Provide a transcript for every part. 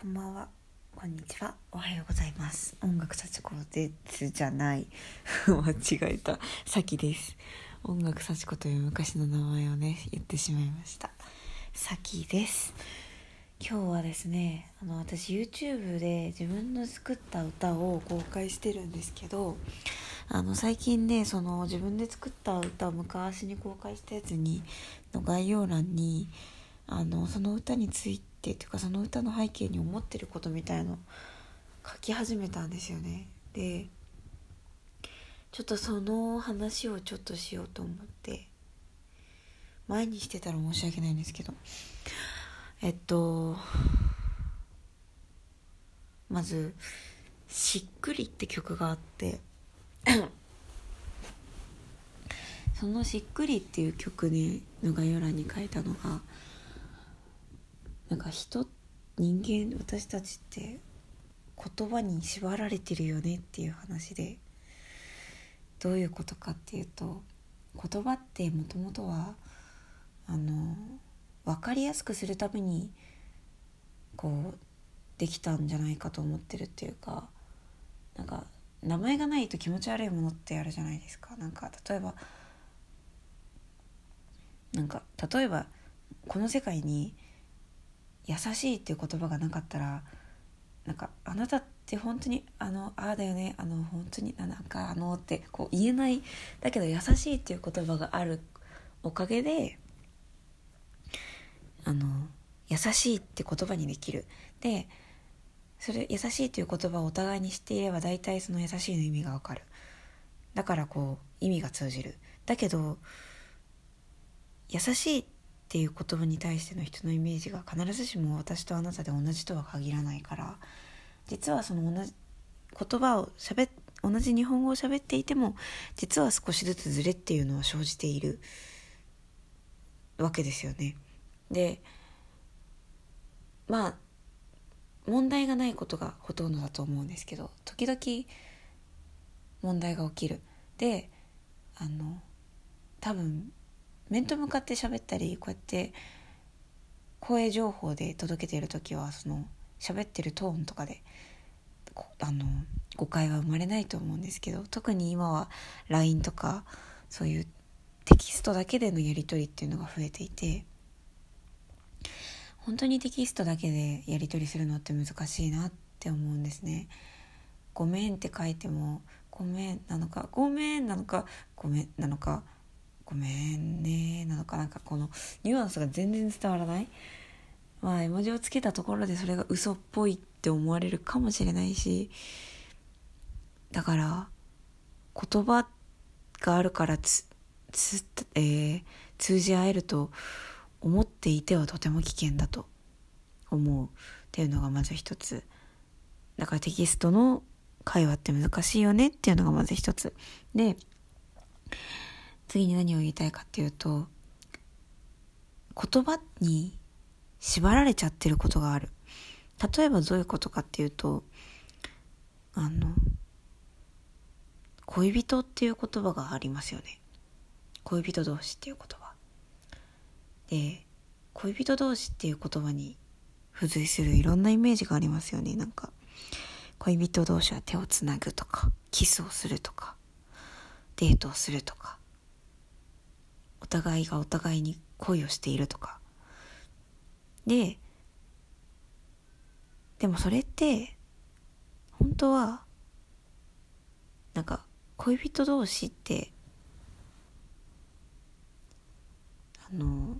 こんばんは。こんにちは。おはようございます。音楽幸子ですじゃない。間違えた。さきです。音楽幸子という昔の名前をね、言ってしまいました。さきです。今日はですね、あの、私 YouTube で自分の作った歌を公開してるんですけど、あの、最近ね、その自分で作った歌を昔に公開したやつに、の概要欄に、あのその歌についてっていうかその歌の背景に思ってることみたいの書き始めたんですよね。でちょっとその話をちょっとしようと思って前にしてたら申し訳ないんですけどえっとまず「しっくり」って曲があって その「しっくり」っていう曲ねの概要欄に書いたのがなんか人人間私たちって言葉に縛られてるよねっていう話でどういうことかっていうと言葉ってもともとはあの分かりやすくするためにこうできたんじゃないかと思ってるっていうかなんか名前がないと気持ち悪いものってあるじゃないですか。なんか例えばなんか例えばこの世界に優しいっていう言葉がなかったらなんかあなたって本当にあのああだよねあの本当になんかあのってこう言えない。だけど優しいっていう言葉があるおかげであの優しいって言葉にできる。でそれ優しいという言葉をお互いに知っていれば大体その優しいの意味がわかる。だからこう意味が通じる。だけど優しいっっていう言葉に対しての人のイメージが必ずしも私とあなたで同じとは限らないから実はその同じ言葉をしゃべ同じ日本語を喋っていても実は少しずつズレっていうのは生じているわけですよね。でまあ問題がないことがほとんどだと思うんですけど時々問題が起きる。であの多分面と向かって喋ったりこうやって声情報で届けている時はその喋ってるトーンとかであの誤解は生まれないと思うんですけど特に今は LINE とかそういうテキストだけでのやり取りっていうのが増えていて本当にテキストだけでやり取りするのって難しいなって思うんですね。ごめんって書いてもごめんなのかごめんなのかごめんなのかごめんね。なのかなんかこのニュアンスが全然伝わらない？まあ絵文字をつけたところでそれが嘘っぽいって思われるかもしれないしだから言葉があるからつつ、えー、通じ合えると思っていてはとても危険だと思うっていうのがまず一つ。だからテキストの会話って難しいよねっていうのがまず一つ。で次に何を言いたいかっていうと言葉に縛られちゃってることがある。例えばどういうことかっていうとあの恋人っていう言葉がありますよね。恋人同士っていう言葉。で恋人同士っていう言葉に付随するいろんなイメージがありますよね。なんか恋人同士は手をつなぐとかキスをするとかデートをするとか。互いがお互いに恋をしているとか。ででもそれって本当はなんか恋人同士ってあの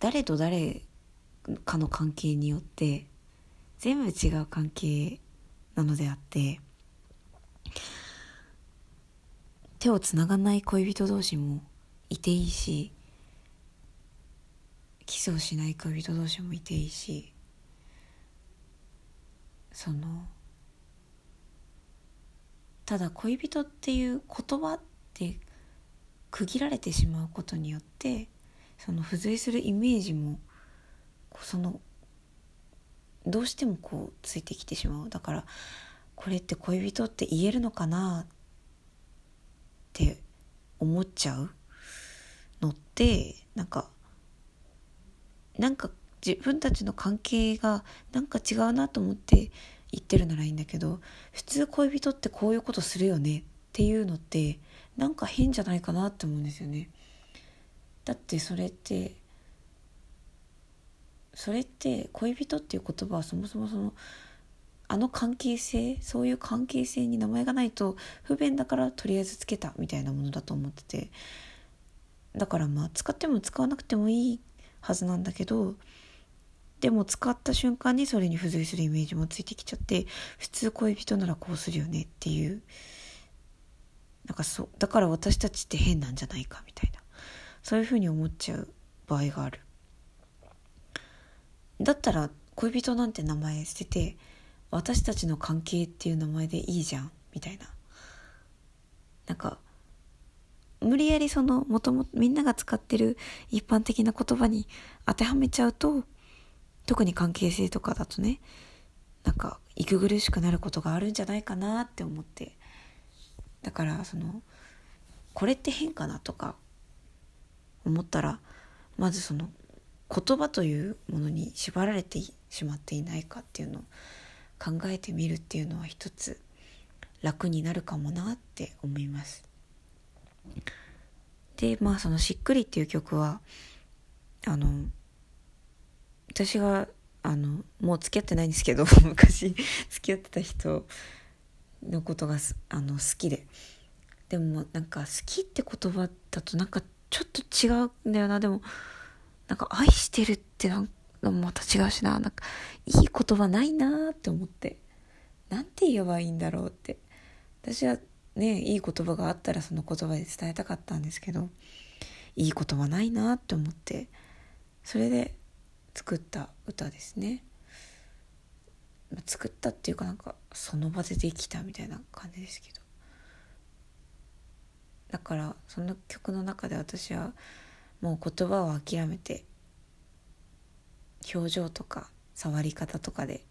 誰と誰かの関係によって全部違う関係なのであって手をつながない恋人同士もいていいしキスをしない恋人同士もいていいしそのただ恋人っていう言葉って区切られてしまうことによってその付随するイメージもそのどうしてもこうついてきてしまう。だからこれって恋人って言えるのかなって思っちゃう。のってなんかなんか自分たちの関係がなんか違うなと思って言ってるならいいんだけど普通恋人ってこういうことするよねっていうのってなんか変じゃないかなって思うんですよね。だってそれってそれって恋人っていう言葉はそもそもそのあの関係性そういう関係性に名前がないと不便だからとりあえずつけたみたいなものだと思っててだからまあ使っても使わなくてもいいはずなんだけどでも使った瞬間にそれに付随するイメージもついてきちゃって普通恋人ならこうするよねっていう。なんかそうだから私たちって変なんじゃないかみたいな。そういうふうに思っちゃう場合がある。だったら恋人なんて名前捨てて私たちの関係っていう名前でいいじゃんみたいな。なんか無理やりそのもともとみんなが使ってる一般的な言葉に当てはめちゃうと特に関係性とかだとねなんか息苦しくなることがあるんじゃないかなって思ってだからそのこれって変かなとか思ったらまずその言葉というものに縛られてしまっていないかっていうのを考えてみるっていうのは一つ楽になるかもなって思います。でまあその「しっくり」っていう曲はあの私があのもう付き合ってないんですけど 昔付き合ってた人のことがあの好きで。でもなんか好きって言葉だとなんかちょっと違うんだよな。でもなんか愛してるってなんかまた違うしな。なんかいい言葉ないなって思って。なんて言えばいいんだろうって。私はねいい言葉があったらその言葉で伝えたかったんですけどいい言葉ないなって思ってそれで作った歌ですね。作ったっていうかなんかその場でできたみたいな感じですけど。だからその曲の中で私はもう言葉を諦めて表情とか触り方とかで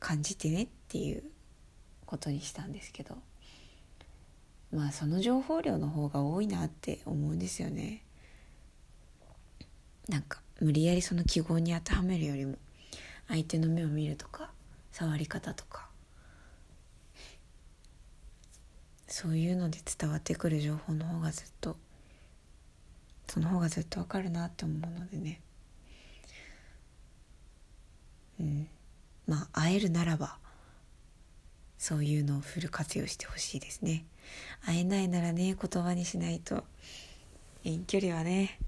感じてねっていうことにしたんですけど。まあその情報量の方が多いなって思うんですよね。なんか無理やりその記号に当てはめるよりも相手の目を見るとか触り方とかそういうので伝わってくる情報の方がずっとその方がずっとわかるなって思うのでね。うん。まあ会えるならばそういうのをフル活用してほしいですね。会えないならね言葉にしないと。遠距離はね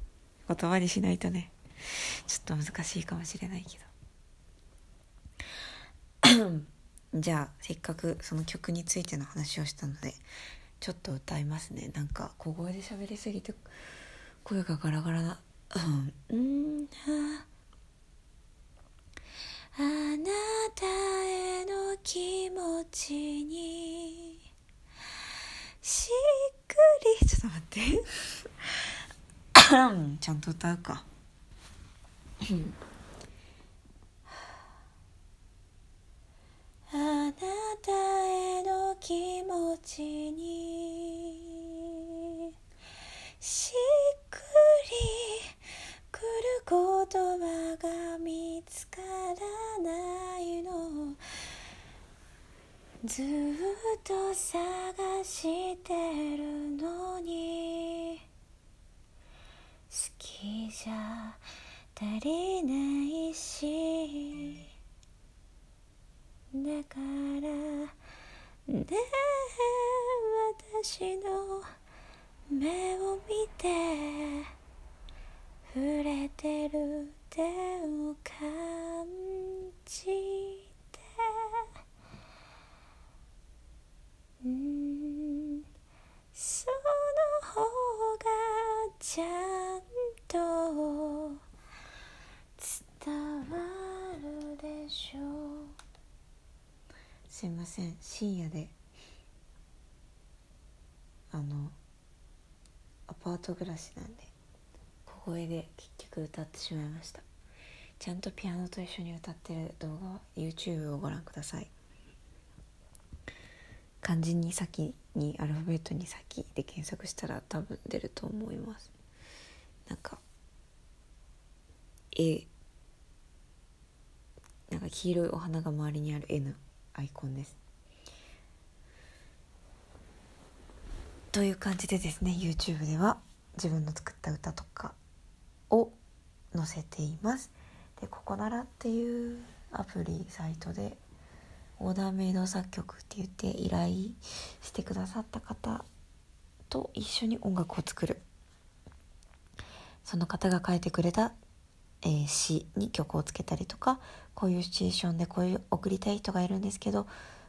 言葉にしないとねちょっと難しいかもしれないけど。じゃあせっかくその曲についての話をしたのでちょっと歌いますね。なんか小声で喋りすぎて声がガラガラな。うんうんちゃんと歌うか。あなたへの気持ちにしっくりくる言葉が見つからないの。ずっと探してるのに好きじゃ足りないし。だからね私の目を見て触れてる手を感じて。うんその方がちゃんと伝わるでしょう。すいません深夜で。あのアパート暮らしなんで小声で結局歌ってしまいました。ちゃんとピアノと一緒に歌ってる動画は YouTube をご覧ください。漢字に先にアルファベットに先で検索したら多分出ると思います。なんか絵なんか黄色いお花が周りにある N アイコンです。という感じでですね YouTube では自分の作った歌とかを載せています。でここならっていうアプリサイトでオーダーメイド作曲って言って依頼してくださった方と一緒に音楽を作る。その方が書いてくれた、えー、詩に曲をつけたりとかこういうシチュエーションでこういう送りたい人がいるんですけど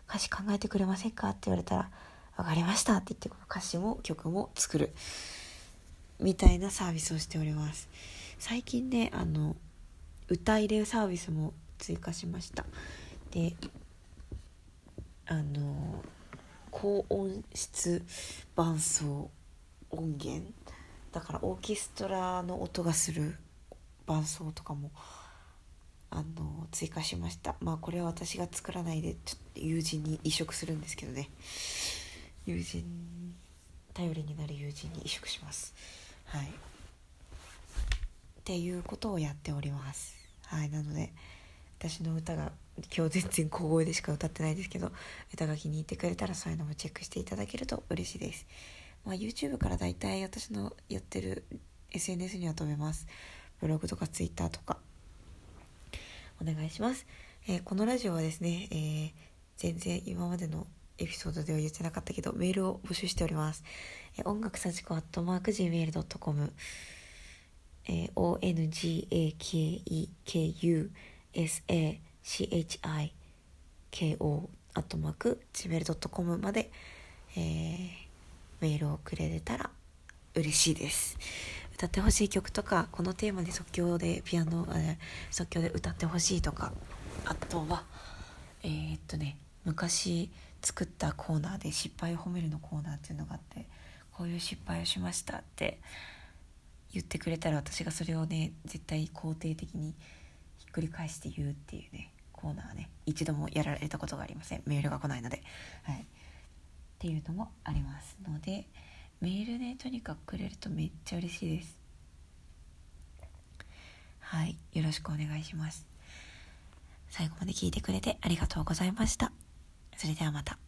歌詞考えてくれませんか？って言われたら分かりましたって言って歌詞も曲も作るみたいなサービスをしております。最近ねあの歌入れサービスも追加しました。であの高音質伴奏音源。だからオーケストラの音がする伴奏とかもあの追加しました。まあこれは私が作らないでちょっと友人に移植するんですけどね。友人頼りになる友人に移植します。はい。っていうことをやっております。はい。なので私の歌が今日全然小声でしか歌ってないですけど歌が気に入ってくれたらそういうのもチェックしていただけると嬉しいです、まあ、YouTube からだいたい私のやってる SNS には飛べます。ブログとか Twitter とか。お願いします、えー、このラジオはですね、えー、全然今までのエピソードでは言ってなかったけどメールを募集しております、えー、音楽幸子アットマーク Gmail.com えー、ONGAKEKUSACHIKO アットマーク Gmail.com まで、えー、メールをくれたら嬉しいです。歌ってほしい曲とかこのテーマで即興でピアノ、え即興で歌ってほしいとかあとはえー、っとね昔作ったコーナーで失敗を褒めるのコーナーっていうのがあってこういう失敗をしましたって言ってくれたら私がそれをね絶対肯定的にひっくり返して言うっていうねコーナーね一度もやられたことがありません。メールが来ないので。はい。っていうのもありますのでメールねとにかくくれるとめっちゃ嬉しいです。はいよろしくお願いします。最後まで聞いてくれてありがとうございました。それではまた。